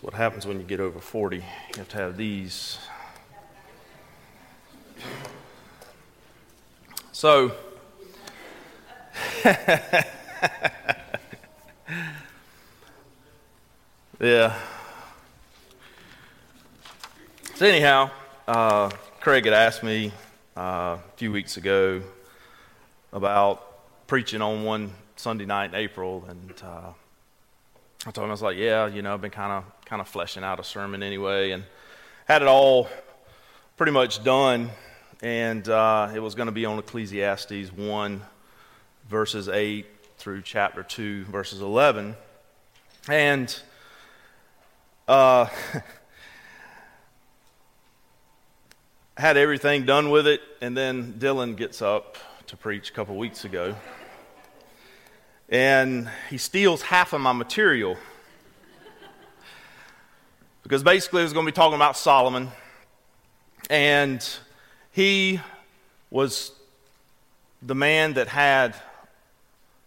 What happens when you get over 40. You have to have these. So, yeah. So, anyhow, uh, Craig had asked me uh, a few weeks ago about preaching on one Sunday night in April, and uh, I told him I was like, "Yeah, you know, I've been kind of kind of fleshing out a sermon anyway, and had it all pretty much done, and uh, it was going to be on Ecclesiastes one, verses eight through chapter two, verses eleven, and." Uh, had everything done with it, and then Dylan gets up to preach a couple weeks ago. And he steals half of my material. Because basically, it was going to be talking about Solomon. And he was the man that had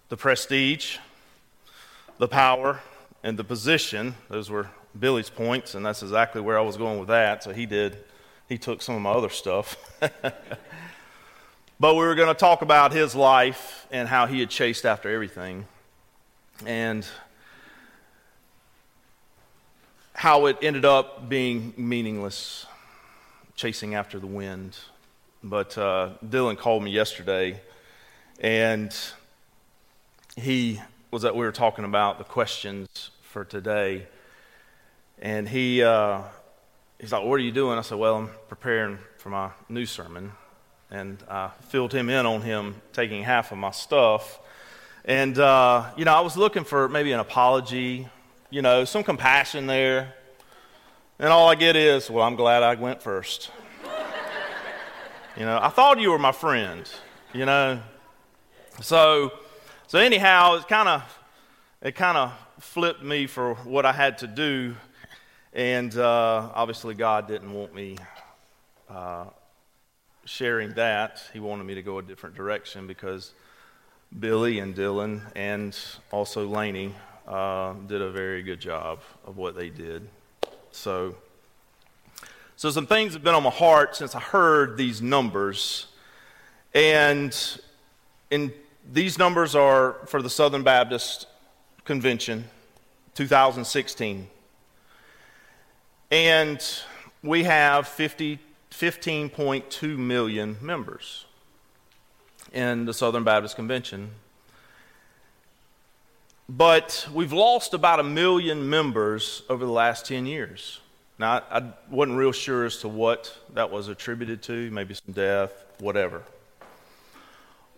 the prestige, the power, and the position. Those were Billy's points, and that's exactly where I was going with that. So he did he took some of my other stuff. but we were going to talk about his life and how he had chased after everything and how it ended up being meaningless, chasing after the wind. But uh, Dylan called me yesterday and he was that we were talking about the questions for today. And he, uh, he's like, What are you doing? I said, Well, I'm preparing for my new sermon. And I filled him in on him taking half of my stuff. And, uh, you know, I was looking for maybe an apology, you know, some compassion there. And all I get is, Well, I'm glad I went first. you know, I thought you were my friend, you know. So, so anyhow, it kind of, it kind of flipped me for what I had to do and uh, obviously, God didn't want me uh, sharing that. He wanted me to go a different direction because Billy and Dylan and also Laney uh, did a very good job of what they did. So, so some things have been on my heart since I heard these numbers, and in these numbers are for the Southern Baptist Convention, 2016. And we have 50, 15.2 million members in the Southern Baptist Convention. But we've lost about a million members over the last 10 years. Now, I, wasn't real sure as to what that was attributed to, maybe some death, whatever.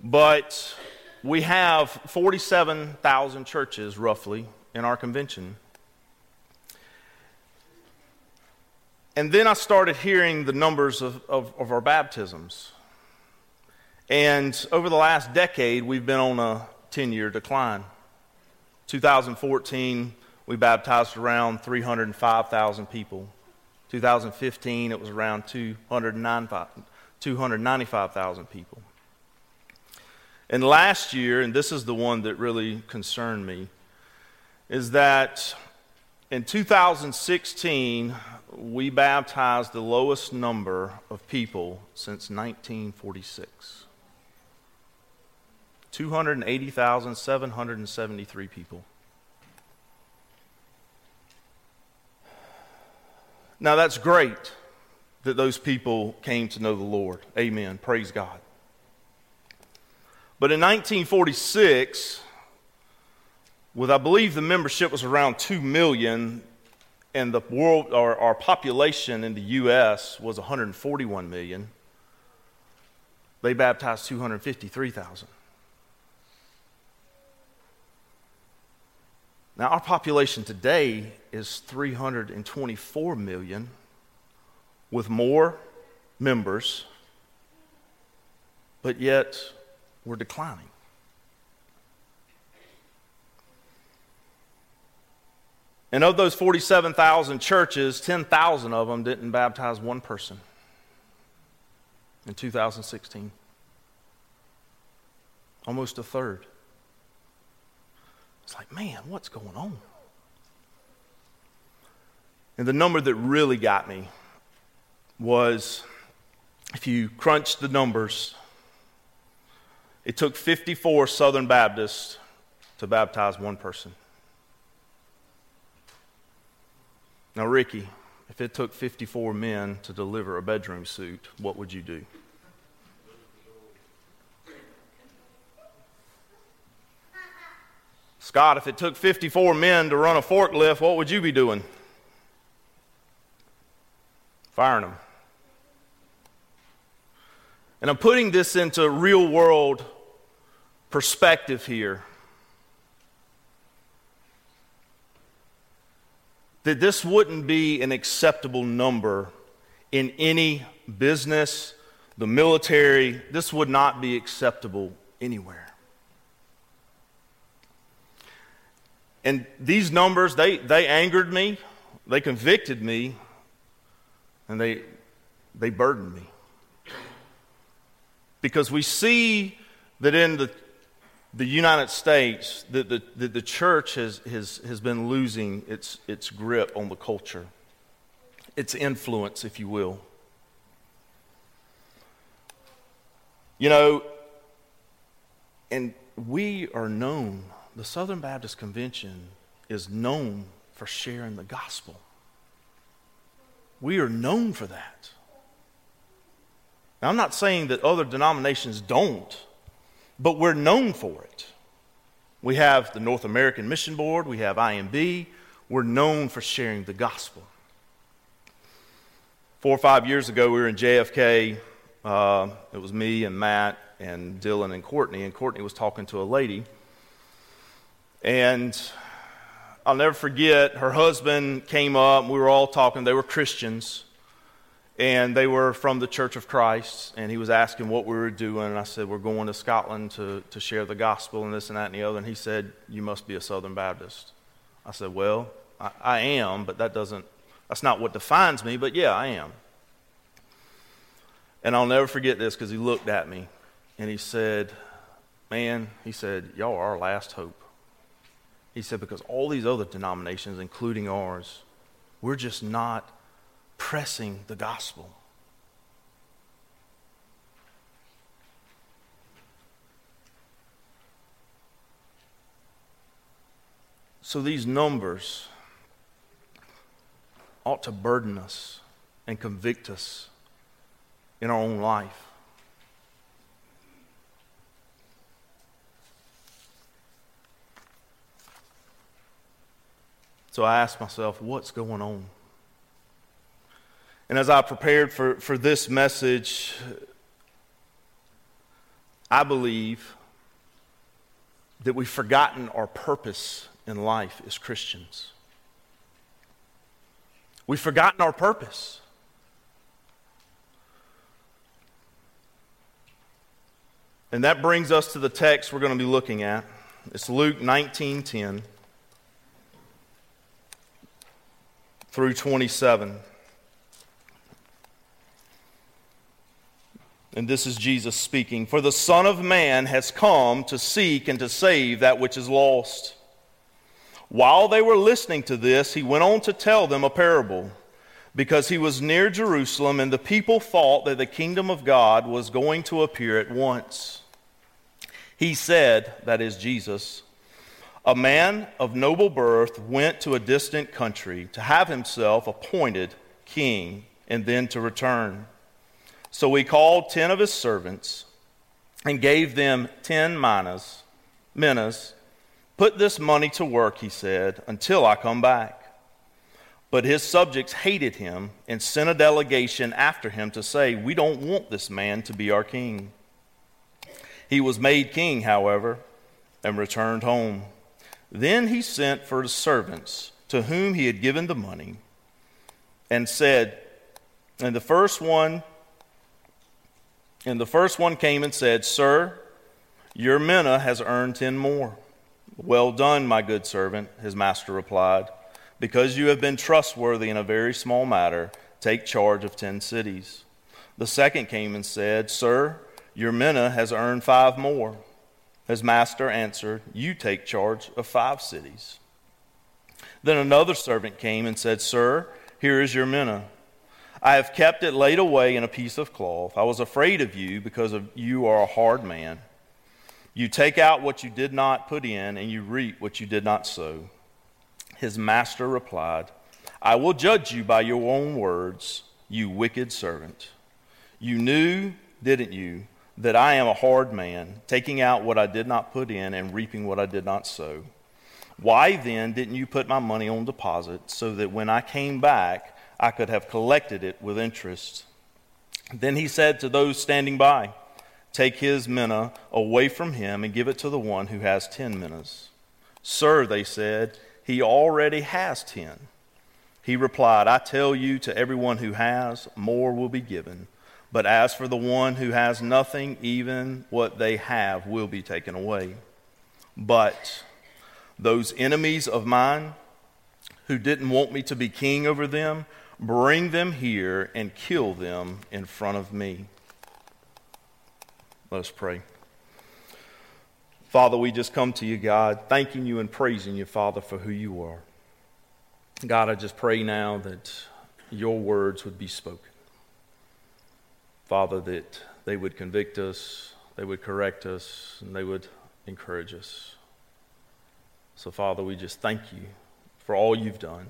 But we have 47,000 churches, roughly, in our convention. And then I started hearing the numbers of, of, of, our baptisms. And over the last decade, we've been on a 10 year decline. 2014, we baptized around 305,000 people. 2015, it was around 295,000 people. And last year, and this is the one that really concerned me, is that in 2016, we baptized the lowest number of people since 1946 280,773 people. Now, that's great that those people came to know the Lord. Amen. Praise God. But in 1946, with I believe the membership was around 2 million, and the world, our, our population in the U.S. was 141 million. They baptized 253,000. Now, our population today is 324 million with more members, but yet we're declining. And of those 47,000 churches, 10,000 of them didn't baptize one person in 2016. Almost a third. It's like, man, what's going on? And the number that really got me was if you crunch the numbers, it took 54 Southern Baptists to baptize one person. Now, Ricky, if it took 54 men to deliver a bedroom suit, what would you do? Scott, if it took 54 men to run a forklift, what would you be doing? Firing them. And I'm putting this into real world perspective here. That this wouldn't be an acceptable number in any business, the military, this would not be acceptable anywhere. And these numbers, they, they angered me, they convicted me, and they, they burdened me. Because we see that in the, the United States, that the, the, the church has, has, has been losing its, its grip on the culture, its influence, if you will. You know, and we are known the Southern Baptist Convention is known for sharing the gospel. We are known for that. Now, I'm not saying that other denominations don't, but we're known for it. We have the North American Mission Board, we have IMB, we're known for sharing the gospel. Four or five years ago, we were in JFK. Uh, it was me and Matt and Dylan and Courtney, and Courtney was talking to a lady and I'll never forget, her husband came up, we were all talking. They were Christians, and they were from the Church of Christ. And he was asking what we were doing. And I said, We're going to Scotland to, to share the gospel and this and that and the other. And he said, You must be a Southern Baptist. I said, Well, I, I am, but that doesn't, that's not what defines me, but yeah, I am. And I'll never forget this because he looked at me and he said, Man, he said, Y'all are our last hope. He said, because all these other denominations, including ours, we're just not pressing the gospel. So these numbers ought to burden us and convict us in our own life. So I asked myself, what's going on? And as I prepared for, for this message, I believe that we've forgotten our purpose in life as Christians. We've forgotten our purpose. And that brings us to the text we're going to be looking at. It's Luke 19:10. Through 27. And this is Jesus speaking. For the Son of Man has come to seek and to save that which is lost. While they were listening to this, he went on to tell them a parable, because he was near Jerusalem, and the people thought that the kingdom of God was going to appear at once. He said, that is Jesus, a man of noble birth went to a distant country to have himself appointed king and then to return. So he called ten of his servants and gave them ten minas, minas. Put this money to work, he said, until I come back. But his subjects hated him and sent a delegation after him to say, We don't want this man to be our king. He was made king, however, and returned home. Then he sent for the servants to whom he had given the money and said, and the first one, and the first one came and said, Sir, your mina has earned ten more. Well done, my good servant, his master replied. Because you have been trustworthy in a very small matter, take charge of ten cities. The second came and said, Sir, your mina has earned five more. His master answered, You take charge of five cities. Then another servant came and said, Sir, Here is your mina. I have kept it laid away in a piece of cloth. I was afraid of you because of you are a hard man. You take out what you did not put in, and you reap what you did not sow. His master replied, I will judge you by your own words, you wicked servant. You knew, didn't you, that I am a hard man, taking out what I did not put in and reaping what I did not sow? Why then didn't you put my money on deposit so that when I came back, I could have collected it with interest? Then he said to those standing by, Take his mina away from him and give it to the one who has ten minas. Sir, they said, he already has ten. He replied, I tell you, to everyone who has, more will be given. But as for the one who has nothing, even what they have will be taken away. But those enemies of mine who didn't want me to be king over them, bring them here and kill them in front of me. Let us pray. Father, we just come to you, God, thanking you and praising you, Father, for who you are. God, I just pray now that your words would be spoken. Father, that they would convict us, they would correct us, and they would encourage us. So, Father, we just thank you for all you've done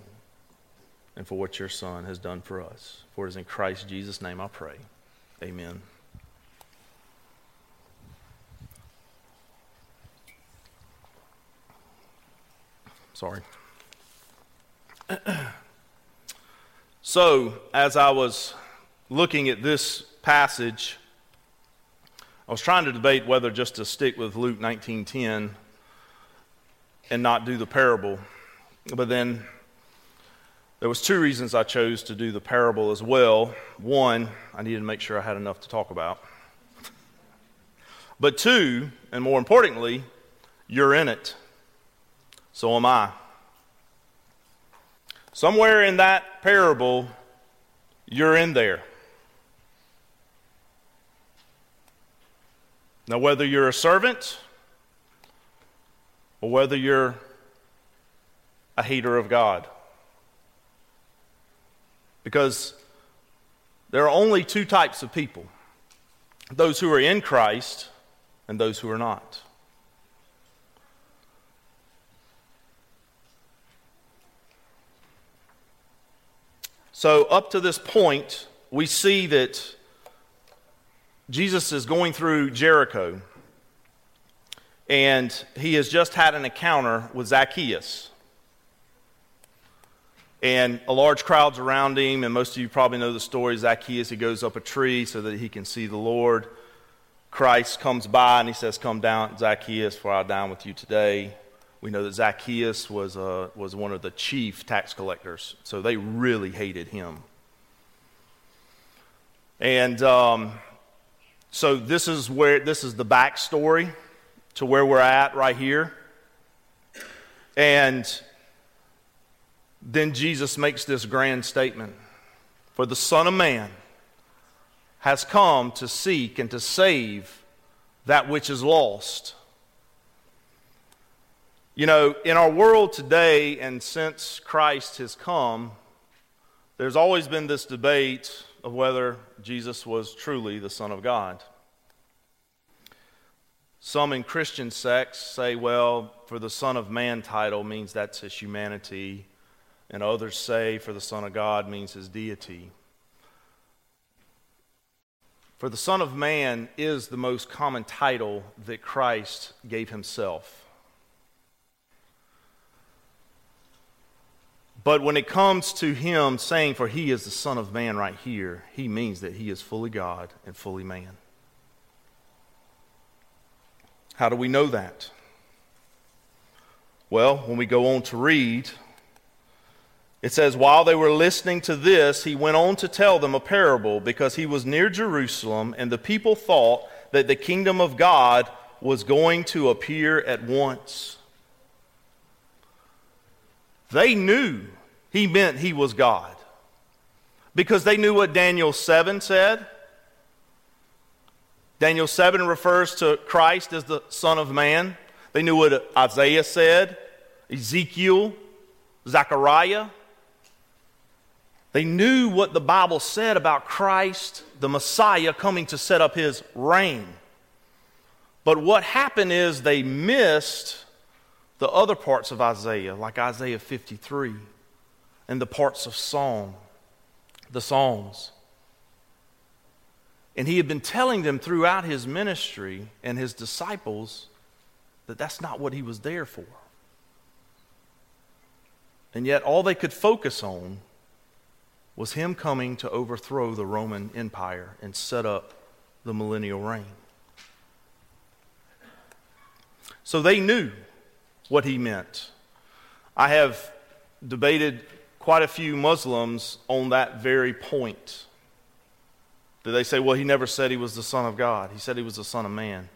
and for what your Son has done for us. For it is in Christ Jesus' name I pray. Amen. Sorry. so, as I was looking at this passage, I was trying to debate whether just to stick with Luke 19:10 and not do the parable. But then there was two reasons I chose to do the parable as well. One, I needed to make sure I had enough to talk about. But two, and more importantly, you're in it. So am I. Somewhere in that parable, you're in there. Now, whether you're a servant or whether you're a hater of God. Because there are only two types of people those who are in Christ and those who are not. So, up to this point, we see that Jesus is going through Jericho and he has just had an encounter with Zacchaeus. And a large crowd's around him, and most of you probably know the story. Zacchaeus, he goes up a tree so that he can see the Lord. Christ comes by and he says, Come down, Zacchaeus, for I'll dine with you today. We know that Zacchaeus was, uh, was one of the chief tax collectors, so they really hated him. And um, so this is where this is the backstory to where we're at right here. And then Jesus makes this grand statement For the Son of Man has come to seek and to save that which is lost. You know, in our world today, and since Christ has come, there's always been this debate of whether Jesus was truly the Son of God. Some in Christian sects say, well, for the Son of Man title means that's his humanity, and others say for the Son of God means his deity. For the Son of Man is the most common title that Christ gave himself. But when it comes to him saying, for he is the Son of Man right here, he means that he is fully God and fully man. How do we know that? Well, when we go on to read, it says, While they were listening to this, he went on to tell them a parable because he was near Jerusalem, and the people thought that the kingdom of God was going to appear at once. They knew he meant he was God because they knew what Daniel 7 said. Daniel 7 refers to Christ as the Son of Man. They knew what Isaiah said, Ezekiel, Zechariah. They knew what the Bible said about Christ, the Messiah, coming to set up his reign. But what happened is they missed the other parts of Isaiah, like Isaiah 53 and the parts of Psalm, the Psalms. And he had been telling them throughout his ministry and his disciples that that's not what he was there for. And yet, all they could focus on was him coming to overthrow the Roman Empire and set up the millennial reign. So they knew what he meant. I have debated quite a few Muslims on that very point. Did they say, well, he never said he was the Son of God? He said he was the Son of Man.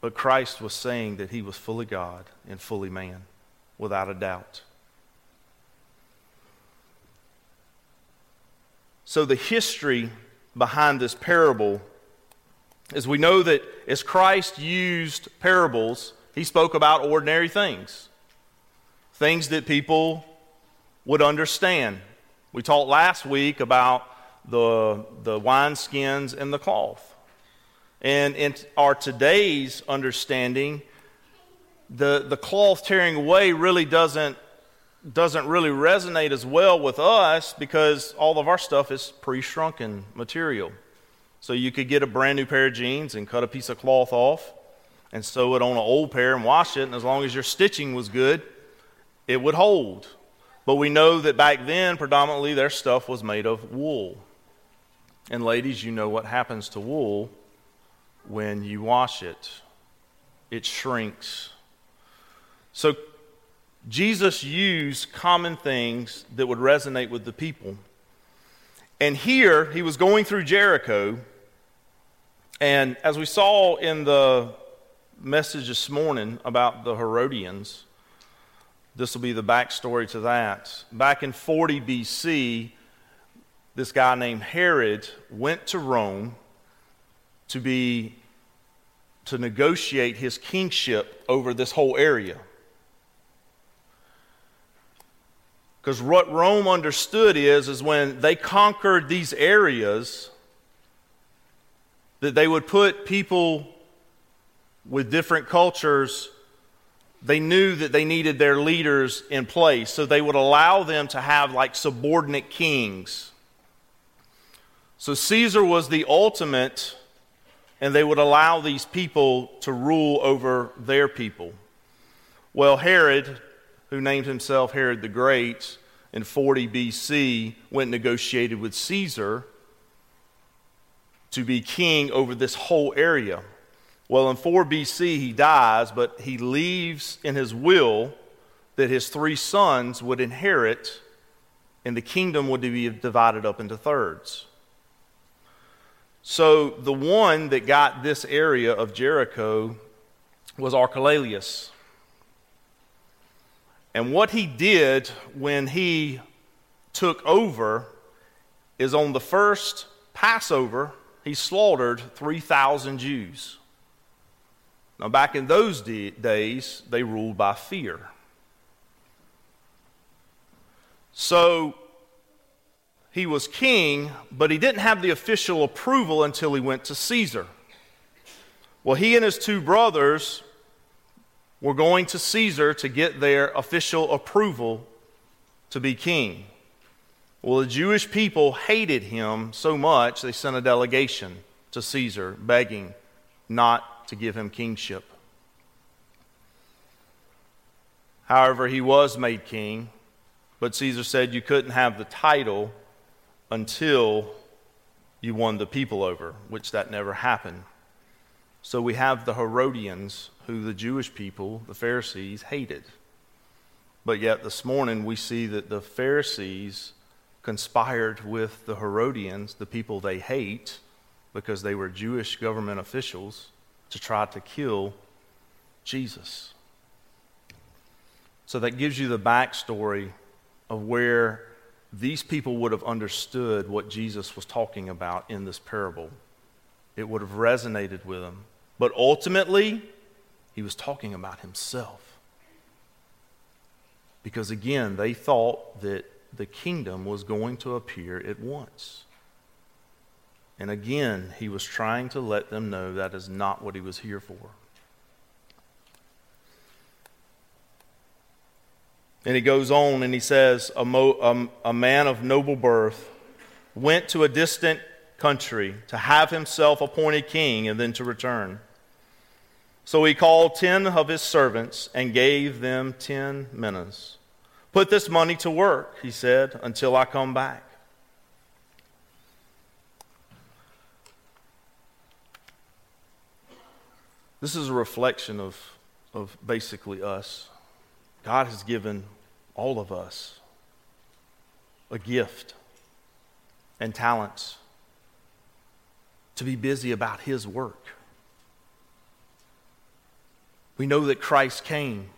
But Christ was saying that he was fully God and fully man, without a doubt. So, the history behind this parable is we know that as Christ used parables, he spoke about ordinary things, things that people would understand. We talked last week about the, the wineskins and the cloth. And in our today's understanding, the, the cloth tearing away really doesn't, doesn't really resonate as well with us because all of our stuff is pre shrunken material. So you could get a brand new pair of jeans and cut a piece of cloth off and sew it on an old pair and wash it, and as long as your stitching was good, it would hold. But we know that back then, predominantly, their stuff was made of wool. And ladies, you know what happens to wool when you wash it it shrinks. So Jesus used common things that would resonate with the people. And here, he was going through Jericho. And as we saw in the message this morning about the Herodians, this will be the backstory to that. Back in 40 BC, this guy named Herod went to Rome to be to negotiate his kingship over this whole area. Because what Rome understood is, is when they conquered these areas, that they would put people with different cultures, they knew that they needed their leaders in place. So they would allow them to have like subordinate kings. So Caesar was the ultimate, and they would allow these people to rule over their people. Well, Herod, who named himself Herod the Great in 40 BC, went and negotiated with Caesar to be king over this whole area. Well, in 4 BC, he dies, but he leaves in his will that his three sons would inherit, and the kingdom would be divided up into thirds. So the one that got this area of Jericho was Archelaus. And what he did when he took over is on the first Passover, he slaughtered 3,000 Jews. Now, back in those days, they ruled by fear. So, he was king, but he didn't have the official approval until he went to Caesar. Well, he and his two brothers were going to Caesar to get their official approval to be king. Well, the Jewish people hated him so much they sent a delegation to Caesar begging not to give him kingship. However, he was made king, but Caesar said you couldn't have the title until you won the people over, which that never happened. So we have the Herodians, who the Jewish people, the Pharisees, hated. But yet this morning we see that the Pharisees conspired with the Herodians, the people they hate, because they were Jewish government officials, to try to kill Jesus. So that gives you the backstory of where these people would have understood what Jesus was talking about in this parable. It would have resonated with them. But ultimately, he was talking about himself. Because again, they thought that the kingdom was going to appear at once. And again, he was trying to let them know that is not what he was here for. And he goes on and he says, a, mo- a man of noble birth went to a distant country to have himself appointed king and then to return. So he called ten of his servants and gave them ten minas. Put this money to work, he said, until I come back. This is a reflection of, of basically us. God has given all of us a gift and talents to be busy about His work. We know that Christ came,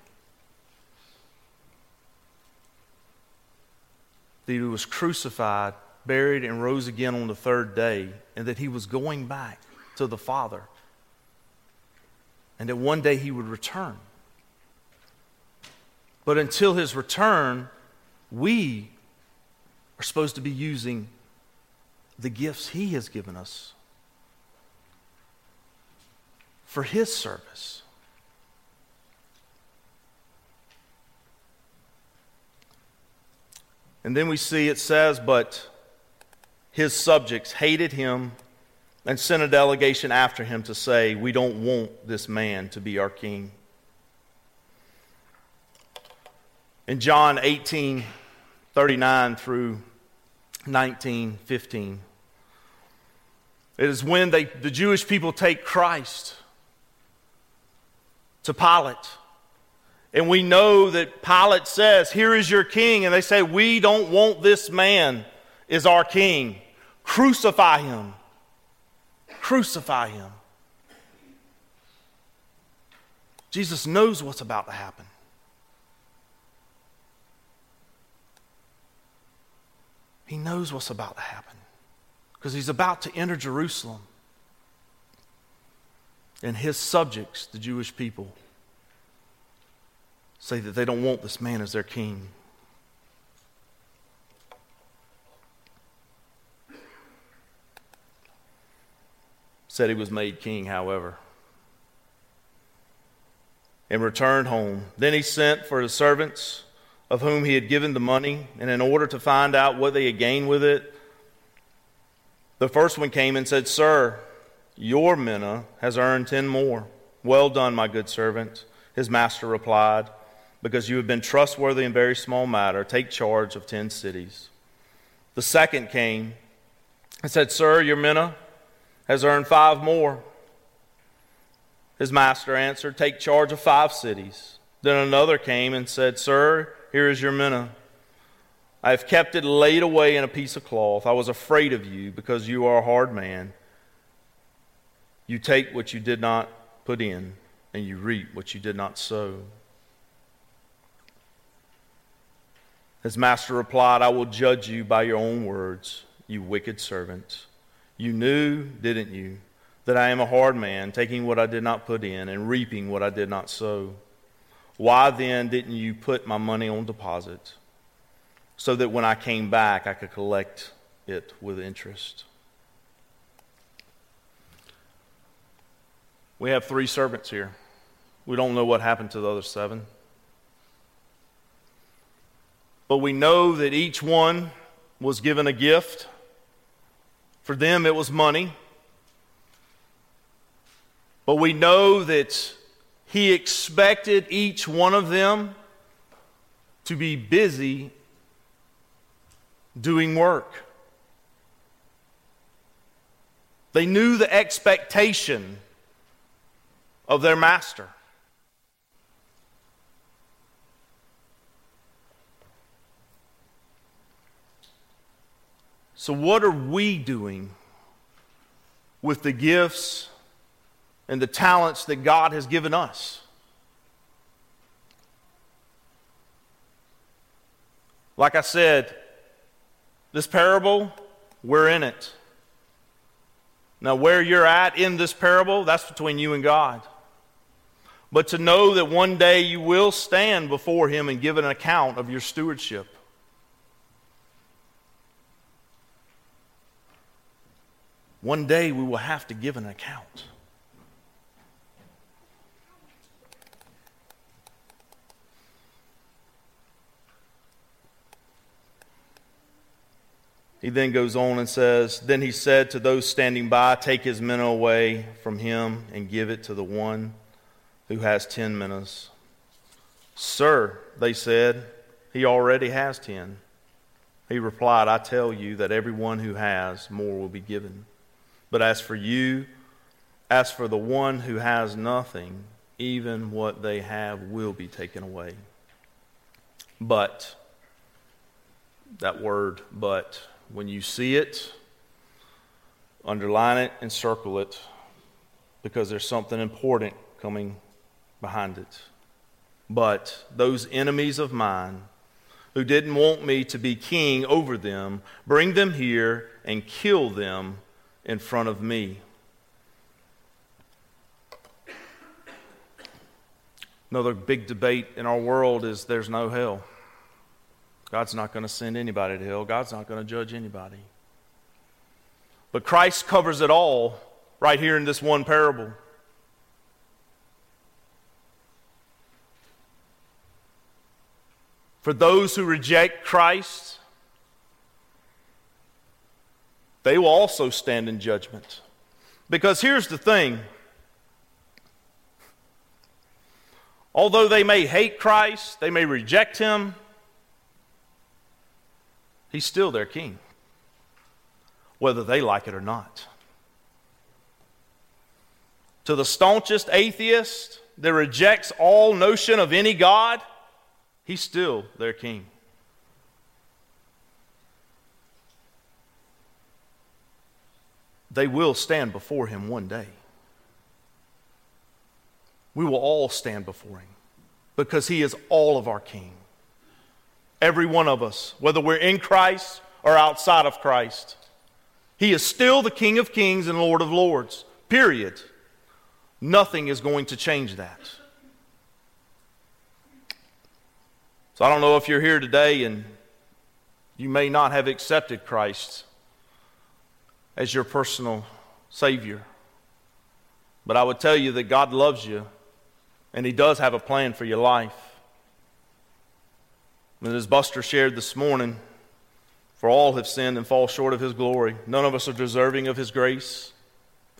that He was crucified, buried, and rose again on the third day, and that He was going back to the Father and that one day he would return. But until his return, we are supposed to be using the gifts he has given us for his service. And then we see it says, but his subjects hated him and sent a delegation after him to say, We don't want this man to be our king. In John 18 39 through 19 15, it is when they, the Jewish people take Christ to Pilate. And we know that Pilate says, Here is your king. And they say, We don't want this man as our king. Crucify him. Crucify him. Jesus knows what's about to happen. He knows what's about to happen because he's about to enter Jerusalem. And his subjects, the Jewish people, say that they don't want this man as their king. said he was made king, however, and returned home. Then he sent for his servants, of whom he had given the money, and in order to find out what they had gained with it, the first one came and said, Sir, your mina has earned ten more. Well done, my good servant. His master replied, Because you have been trustworthy in very small matter, take charge of ten cities. The second came and said, Sir, your mina has earned five more. His master answered, Take charge of five cities. Then another came and said, Sir, here is your mina. I have kept it laid away in a piece of cloth. I was afraid of you because you are a hard man. You take what you did not put in, and you reap what you did not sow. His master replied, I will judge you by your own words, you wicked servants. You knew, didn't you, that I am a hard man, taking what I did not put in and reaping what I did not sow? Why then didn't you put my money on deposit so that when I came back I could collect it with interest? We have three servants here. We don't know what happened to the other seven. But we know that each one was given a gift for them, it was money. But we know that he expected each one of them to be busy doing work. They knew the expectation of their master. So, what are we doing with the gifts and the talents that God has given us? Like I said, this parable, we're in it. Now, where you're at in this parable, that's between you and God. But to know that one day you will stand before Him and give an account of your stewardship. One day we will have to give an account. He then goes on and says, Then he said to those standing by, Take his minnow away from him and give it to the one who has ten minnows. Sir, they said, he already has ten. He replied, I tell you that everyone who has, more will be given. But as for you, as for the one who has nothing, even what they have will be taken away. But, that word, but, when you see it, underline it and circle it because there's something important coming behind it. But those enemies of mine who didn't want me to be king over them, bring them here and kill them in front of me. Another big debate in our world is there's no hell. God's not going to send anybody to hell, God's not going to judge anybody. But Christ covers it all right here in this one parable. For those who reject Christ, they will also stand in judgment. Because here's the thing although they may hate Christ, they may reject him, He's still their king, whether they like it or not. To the staunchest atheist that rejects all notion of any God, he's still their king. They will stand before him one day. We will all stand before him because he is all of our king. Every one of us, whether we're in Christ or outside of Christ. He is still the King of Kings and Lord of Lords, period. Nothing is going to change that. So I don't know if you're here today and you may not have accepted Christ as your personal Savior. But I would tell you that God loves you and He does have a plan for your life. And as Buster shared this morning, for all have sinned and fall short of his glory. None of us are deserving of his grace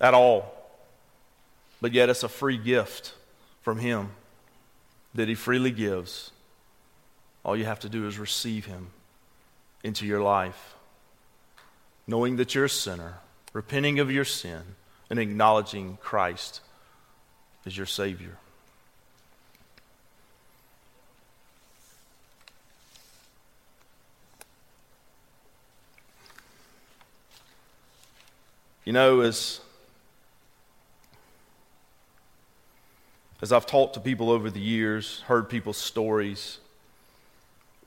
at all. But yet it's a free gift from him that he freely gives. All you have to do is receive him into your life, knowing that you're a sinner, repenting of your sin, and acknowledging Christ as your Savior. You know, as, as I've talked to people over the years, heard people's stories,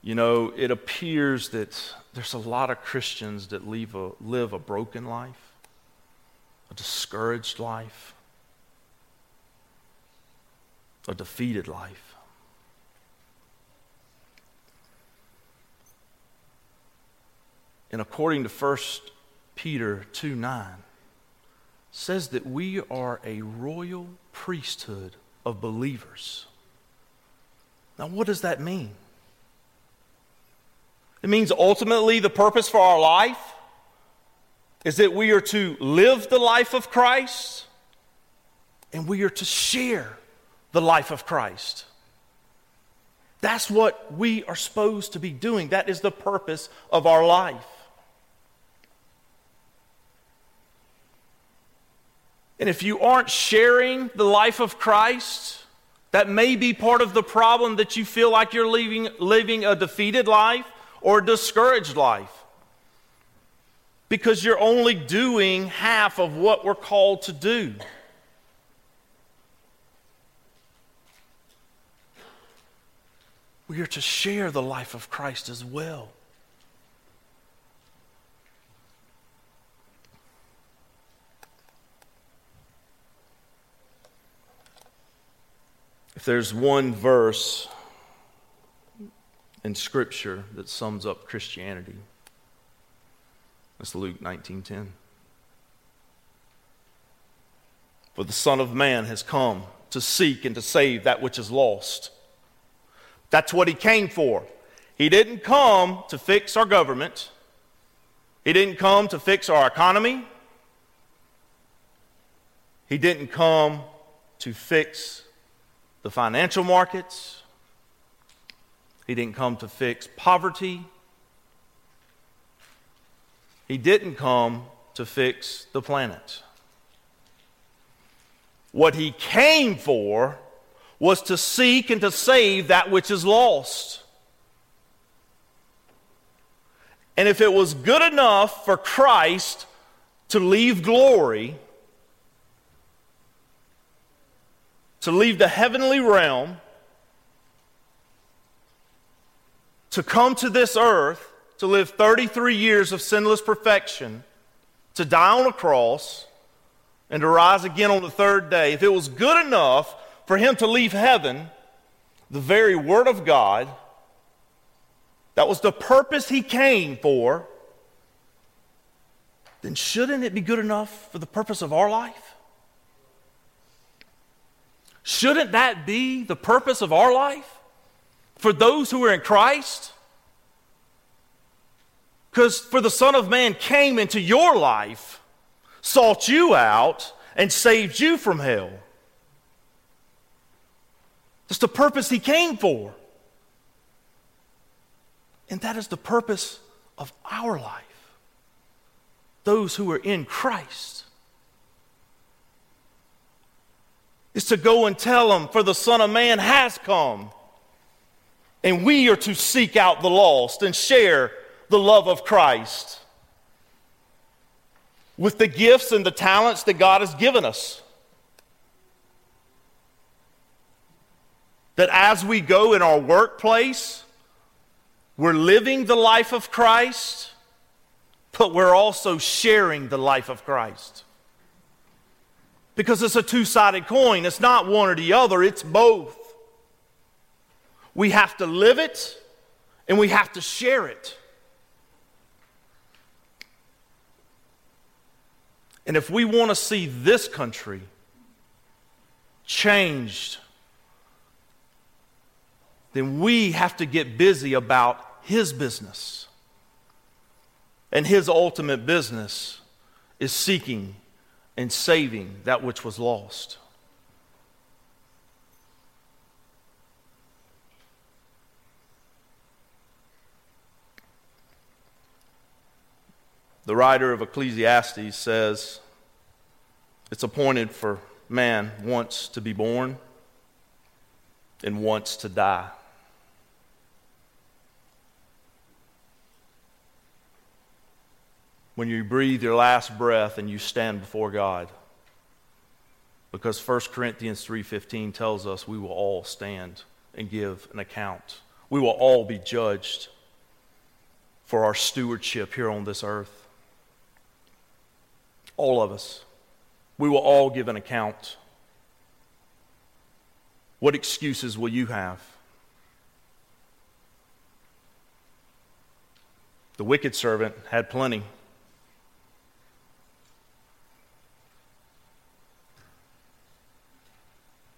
you know, it appears that there's a lot of Christians that live a, live a broken life, a discouraged life, a defeated life. And according to 1 Peter 2 9, says that we are a royal priesthood of believers. Now, what does that mean? It means ultimately the purpose for our life is that we are to live the life of Christ and we are to share the life of Christ. That's what we are supposed to be doing. That is the purpose of our life. And if you aren't sharing the life of Christ, that may be part of the problem that you feel like you're living, a defeated life or discouraged life. Because you're only doing half of what we're called to do. We are to share the life of Christ as well. If there's one verse in Scripture that sums up Christianity, That's Luke 19:10. For the Son of Man has come to seek and to save that which is lost. That's what he came for. He didn't come to fix our government, he didn't come to fix our economy, he didn't come to fix the financial markets, he didn't come to fix poverty. He didn't come to fix the planet. What he came for was to seek and to save that which is lost. And if it was good enough for Christ to leave glory, to leave the heavenly realm, to come to this earth, to live 33 years of sinless perfection, to die on a cross, and to rise again on the third day, if it was good enough for him to leave heaven, the very Word of God, that was the purpose he came for, then shouldn't it be good enough for the purpose of our life? Shouldn't that be the purpose of our life for those who are in Christ? Because for the Son of Man came into your life sought you out, and saved you from hell. That's the purpose he came for. And that is the purpose of our life. Those who are in Christ. Is to go and tell them, for the Son of Man has come. And we are to seek out the lost and share the love of Christ with the gifts and the talents that God has given us. That as we go in our workplace, we're living the life of Christ, but we're also sharing the life of Christ. Because it's a two sided coin. It's not one or the other, it's both. We have to live it and we have to share it. And if we want to see this country changed, then we have to get busy about His business. And His ultimate business is seeking and saving that which was lost. The writer of Ecclesiastes says, It's appointed for man once to be born and once to die. When you breathe your last breath and you stand before God. Because 1 Corinthians 3:15 tells us we will all stand and give an account. We will all be judged for our stewardship here on this earth. All of us. We will all give an account. What excuses will you have? The wicked servant had plenty.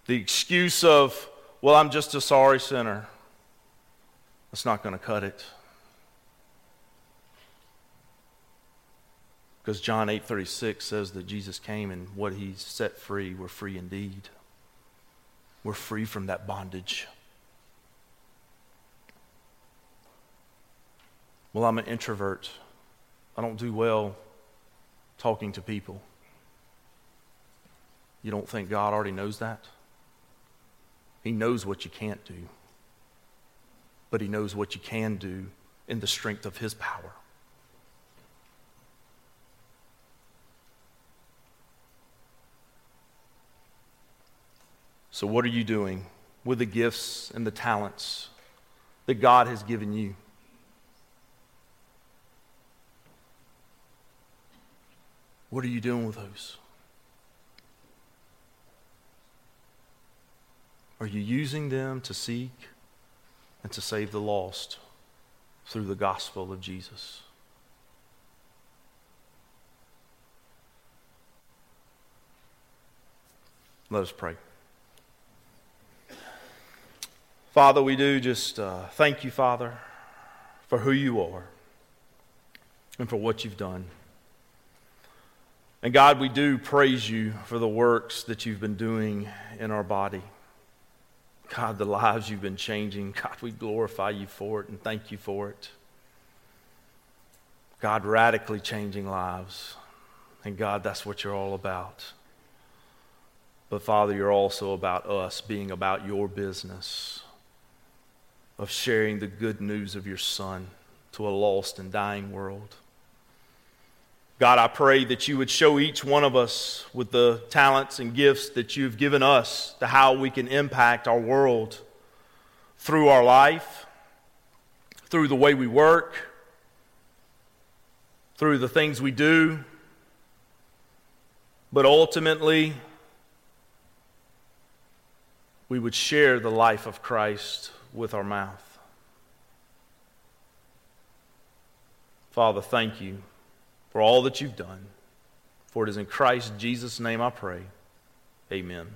The excuse of, well, I'm just a sorry sinner, that's not going to cut it. Because John 8:36 says that Jesus came and what he set free, we're free indeed. We're free from that bondage. Well, I'm an introvert. I don't do well talking to people. You don't think God already knows that? He knows what you can't do, but He knows what you can do in the strength of His power. So, what are you doing with the gifts and the talents that God has given you? What are you doing with those? Are you using them to seek and to save the lost through the gospel of Jesus? Let us pray. Father, we do just uh, thank you, Father, for who you are and for what you've done. And God, we do praise you for the works that you've been doing in our body. God, the lives you've been changing. God, we glorify you for it and thank you for it. God, radically changing lives. And God, that's what you're all about. But Father, you're also about us being about your business of sharing the good news of your Son to a lost and dying world. God, I pray that you would show each one of us with the talents and gifts that you've given us to how we can impact our world through our life, through the way we work, through the things we do, but ultimately, we would share the life of Christ with our mouth. Father, thank you for all that you've done. For it is in Christ Jesus' name I pray. Amen.